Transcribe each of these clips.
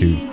to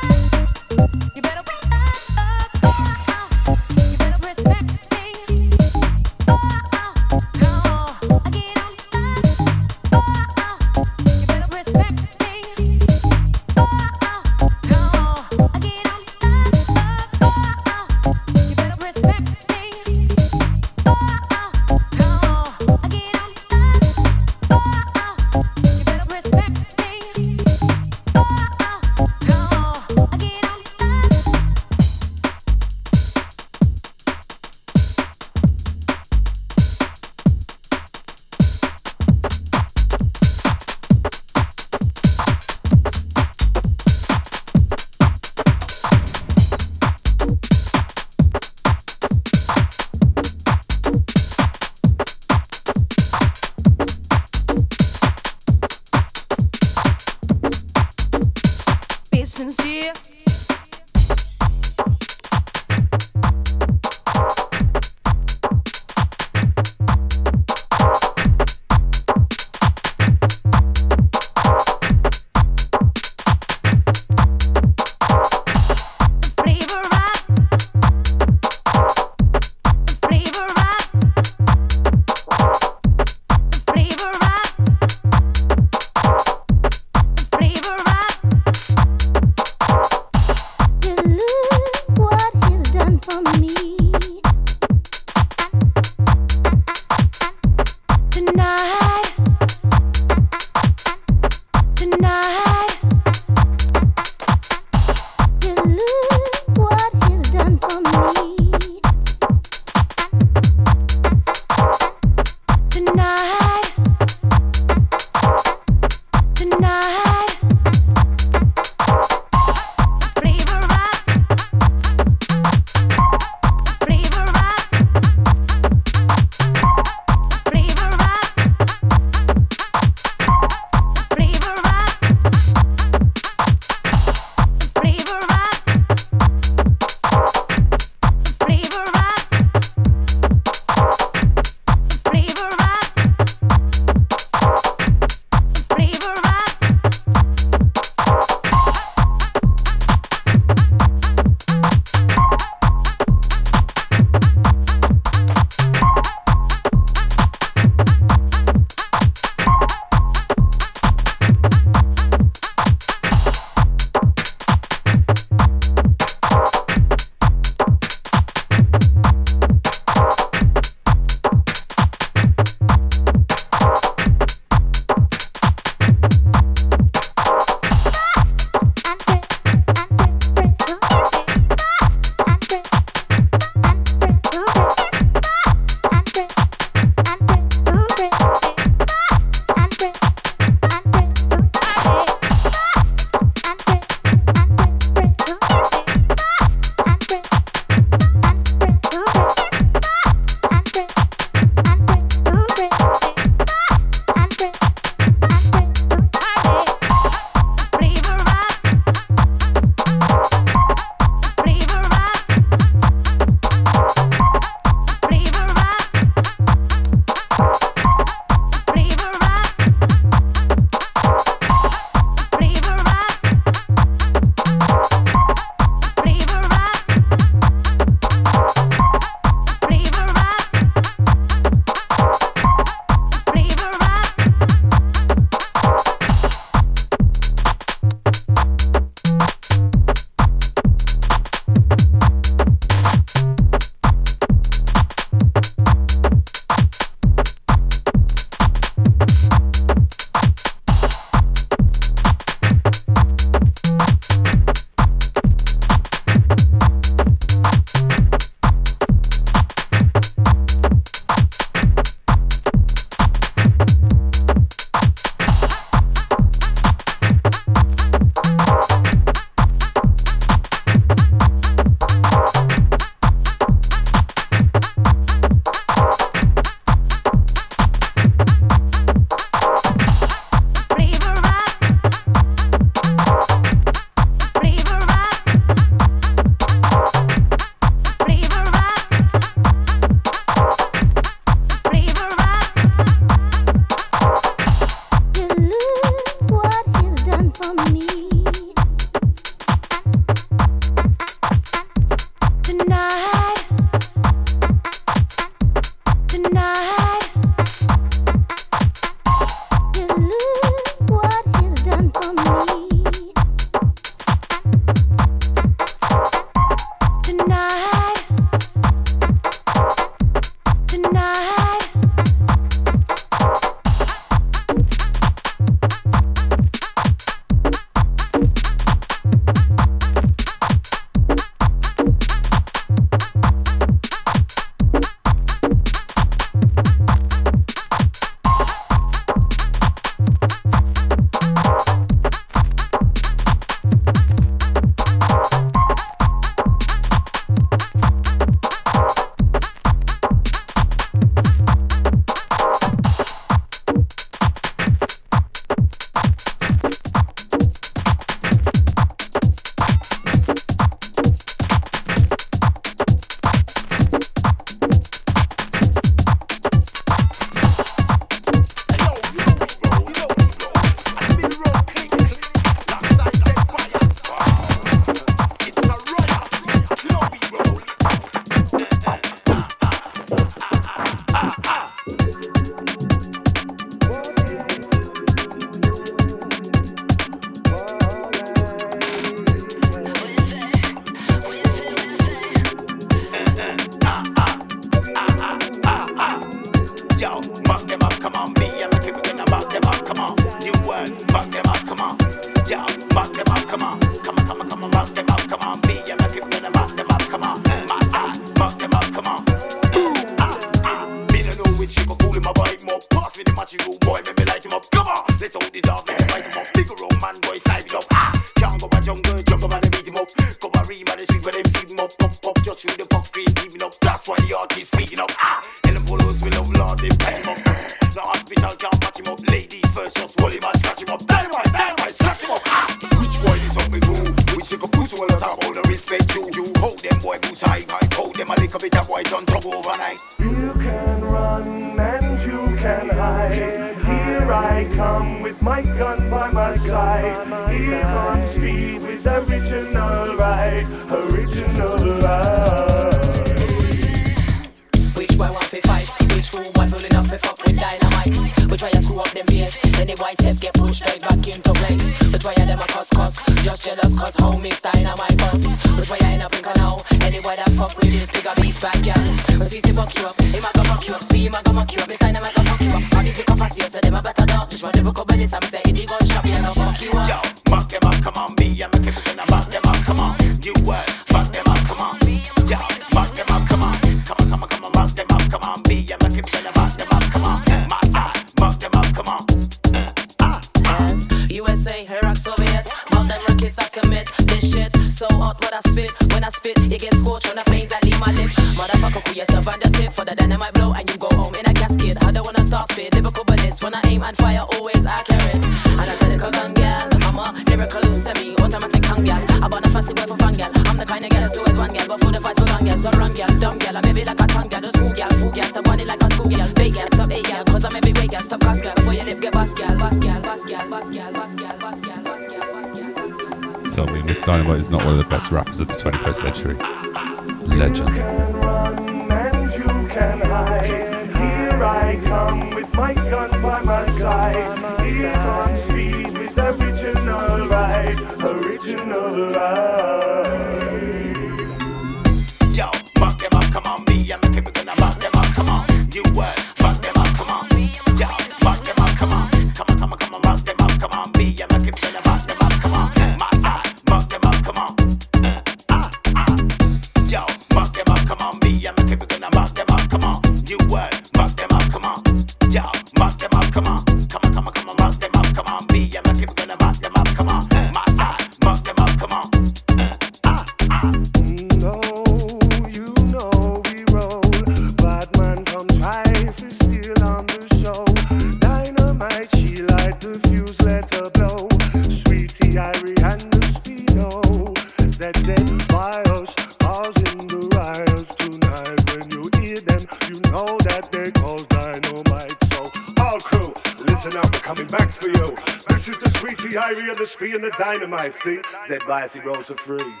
rolls for free.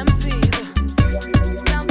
MCs. Sound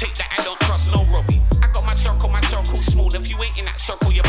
Take that, I don't trust no rubby. I got my circle, my circle smooth. If you ain't in that circle, you're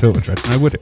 I would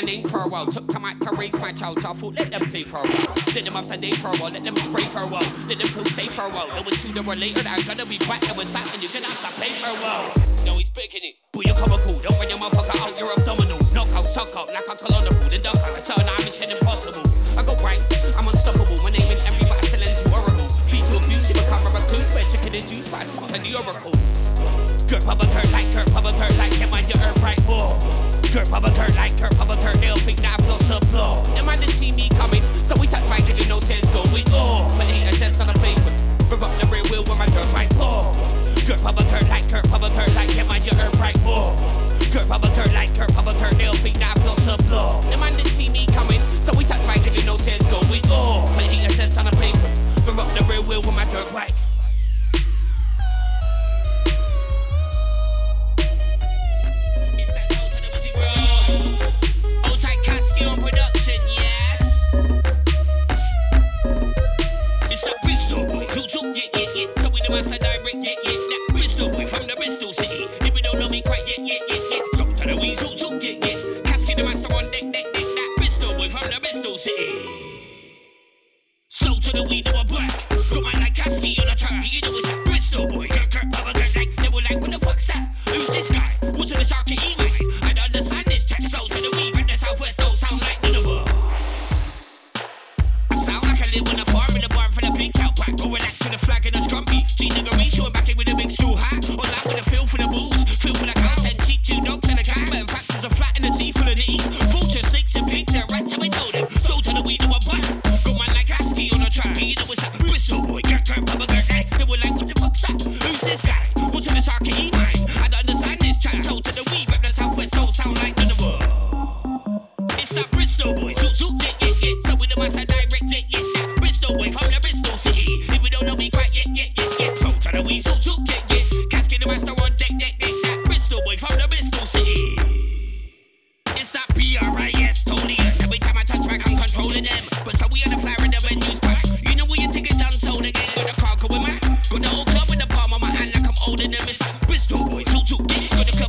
my name for a while. Took time out to raise my child. Child, thought, let them play for a while. Let them have their day for a while. Let them spray for a while. Let them feel safe for a while. No was sooner or later, I'm gonna be back. It was that, and you're gonna have to pay for a while. you get gonna come.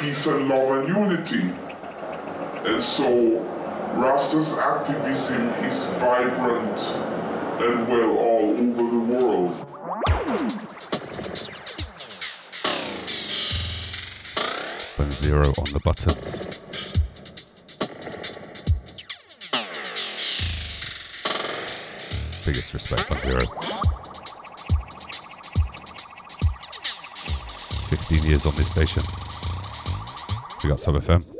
Peace and love and unity. And so Rasta's activism is vibrant and well all over the world. When zero on the buttons. Biggest respect on zero. 15 years on this station. Got Sub FM.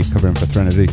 covering for Threnody.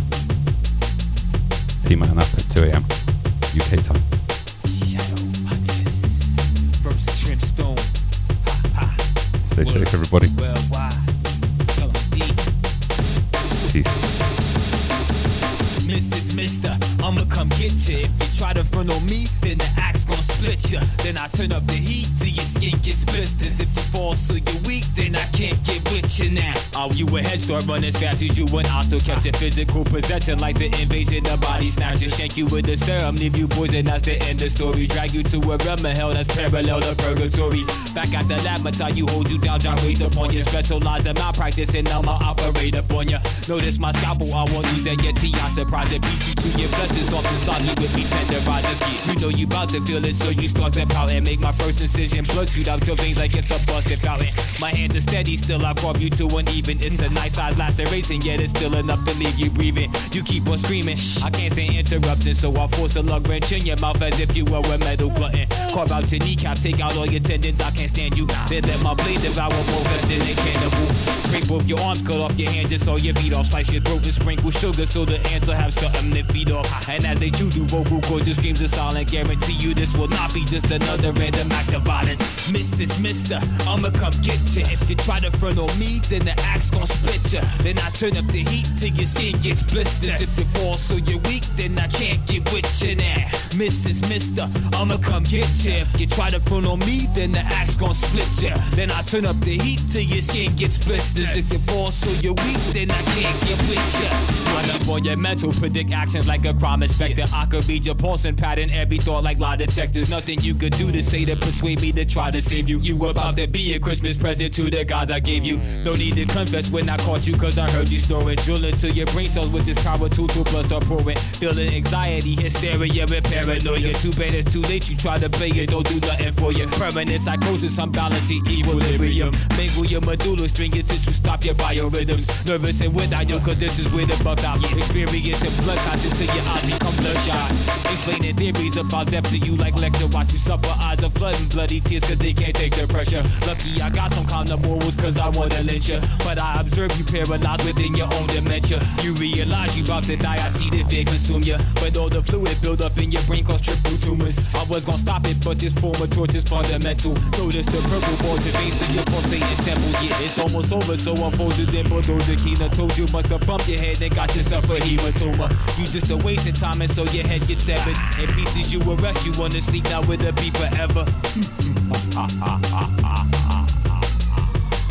A run as fast as you would. Still catch a physical possession like the invasion of body snatcher. Shank you with the serum, leave you poison, that's the end of story. Drag you to a realm of hell that's parallel to purgatory. Back at the lab, I tell you, hold you down, drop weights upon you. Specialize in malpractice and I'ma operate upon you. Notice my scalpel, I won't use that yet. See, I surprise it, to your blessings off the soggy with me tender just You know you bout to feel it, so you start to pout and make my first incision. Blood shoot out till things like it's a busted fountain. My hands are steady, still I carve you to an even. It's a nice size laceration, yet it's still enough to leave you breathing. You keep on screaming, I can't stand interrupting, so I force a lug wrench in your mouth as if you were a metal glutton. Carve out your kneecap, take out all your tendons, I can't stand you. Then let my blade devour more vested than cannibal. Break both your arms, cut off your hands, just so your feet off. Slice your throat and sprinkle sugar so the ants will have something to feed off. And as they chew through vocal cords and screams of silent, guarantee you this will not be just another random act of violence. Mrs. Mister, I'ma come get you. If you try to front on me, then the axe gon' split ya. Then I turn up the heat till your skin gets blisters. If you fall so you're weak, then I can't get with you now. Mrs. Mister, I'ma come get If you try to front on me, then the axe gon' split ya. Then I turn up the heat till your skin gets blisters. If you fall so you're weak, then I can't get with ya. Run up on your mental, predict actions like a crime inspector. I could read your pulsing pattern, every thought like lie detectors. Nothing you could do to say to persuade me to try to save you. You about to be a Christmas present to the gods I gave you. No need to confess when I caught you, cause I heard you snoring. Drilling to your brain cells with this power tool to plus the pouring. Feeling anxiety, hysteria, and paranoia. Too bad it's too late, you try to play don't do nothing for you. Permanent psychosis, unbalanced equilibrium. Mangle your medulla, string your tissue, stop your biorhythms. Nervous and without your conditions with a buck out. Experiencing blood clots until your eyes become bloodshot. Explaining theories about death to you like lecture. Watch you suffer eyes of flood and bloody tears cause they can't take the pressure. Lucky I got some kind of morals cause I wanna lynch you. But I observe you paralyzed within your own dementia. You realize you about to die, I see the fear consume you. But all the fluid build up in your brain cause triple tumors. I was gonna stop it, but this form of is fundamental. Notice the purple balls and veins in your pulsating temples. Yeah, it's almost over, so I'm unfolded in bulldozer. Keena told you must have bumped your head and got yourself a hematoma. You just a wasting time, and so your head gets severed. In pieces, you arrest, you wanna sleep now with a beat forever.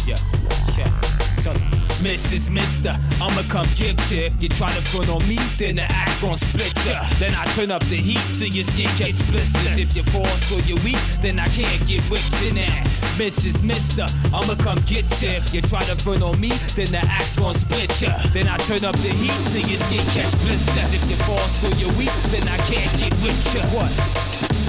yeah, yeah. So, Mrs. Mister, I'ma come get you. You try to front on me, then the axe gon' split ya. Then I turn up the heat till your skin gets blisters. If you fall so you're weak, then I can't get with you now. Mrs. Mister, I'ma come get you. You try to front on me, then the axe gon' split ya. Then I turn up the heat till your skin catch blisters. If you fall so you're weak, then I can't get with ya. What?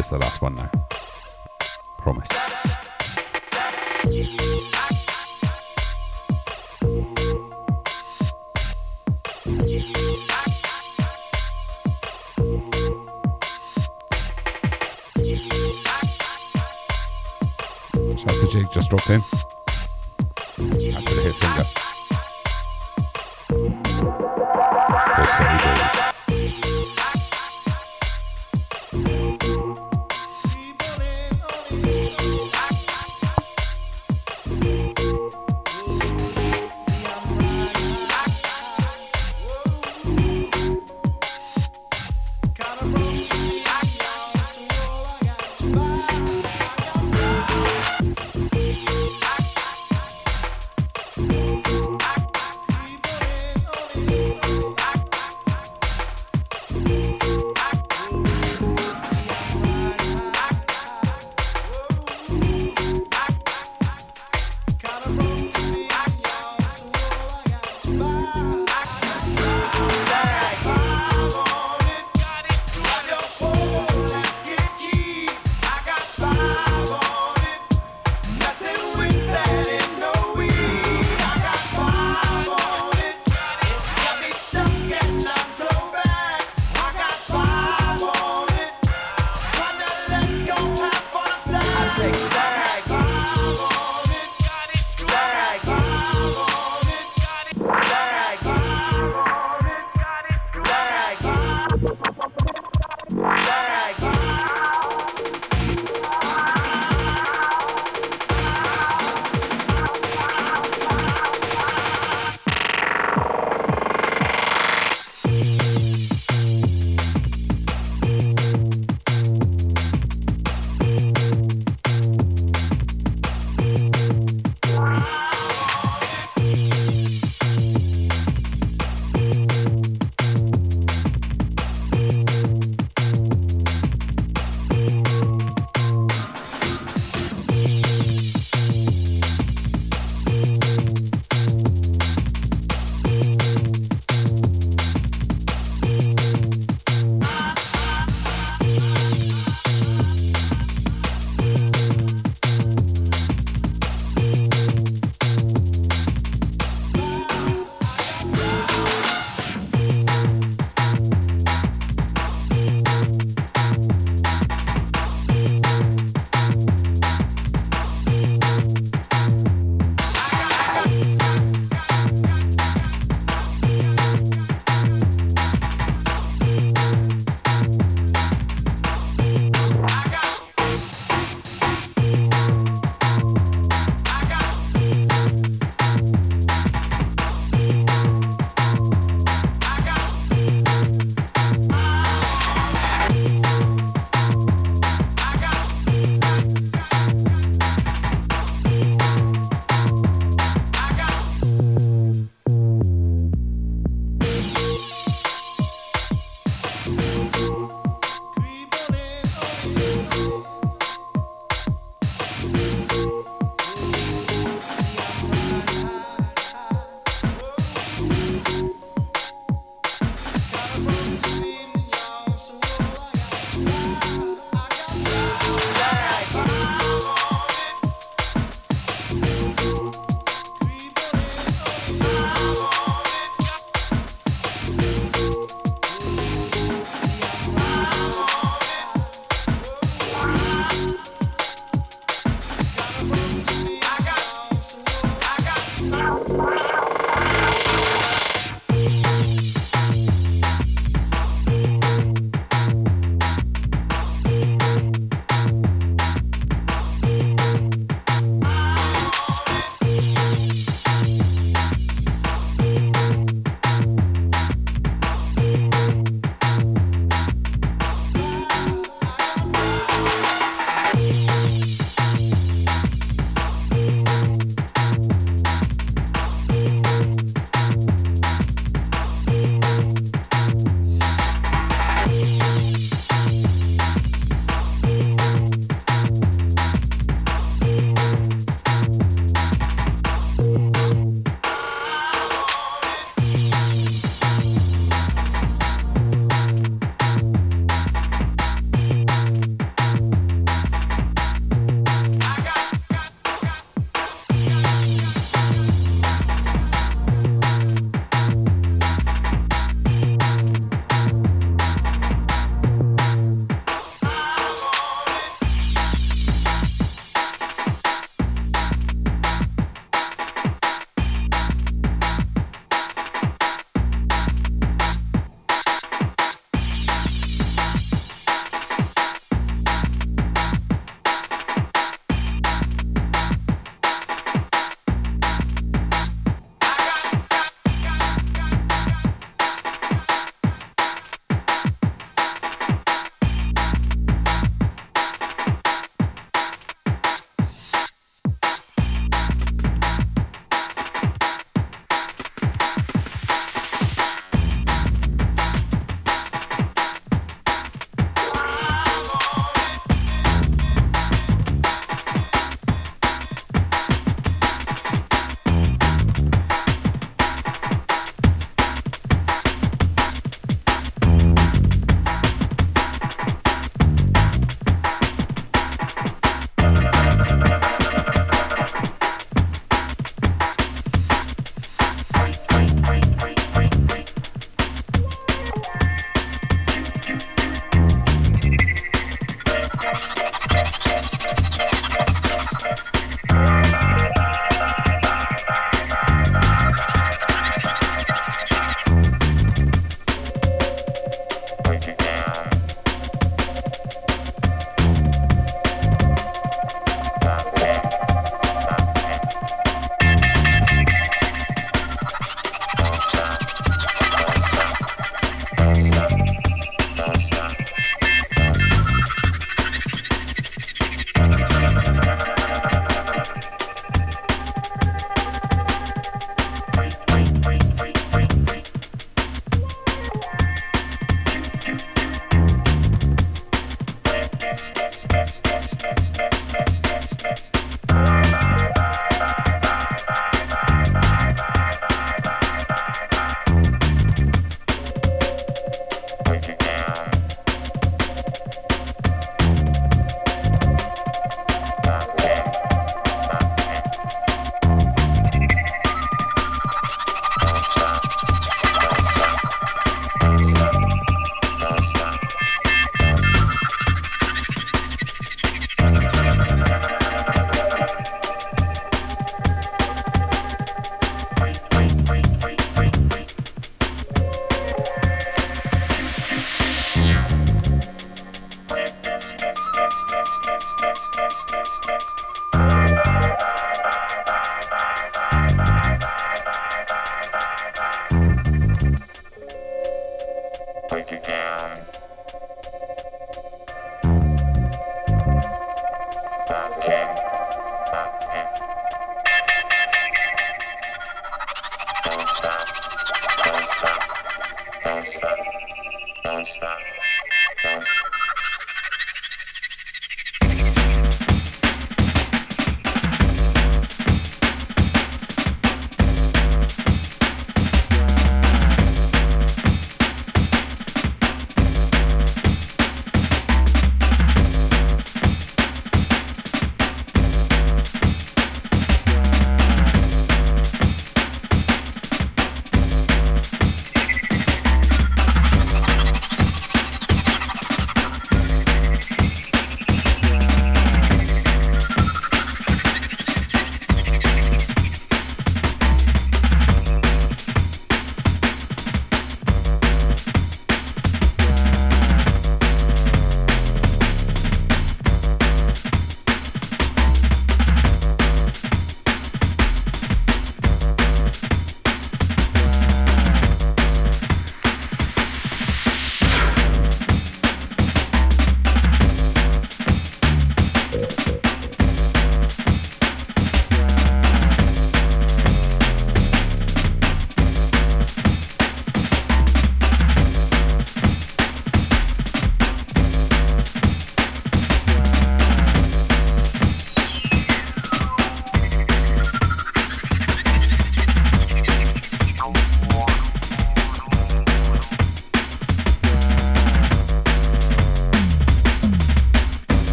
Is the last one now. Promise. To Jig just dropped in. To the hit finger.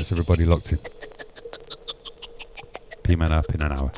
Shouts everybody locked in. P-Man up in an hour.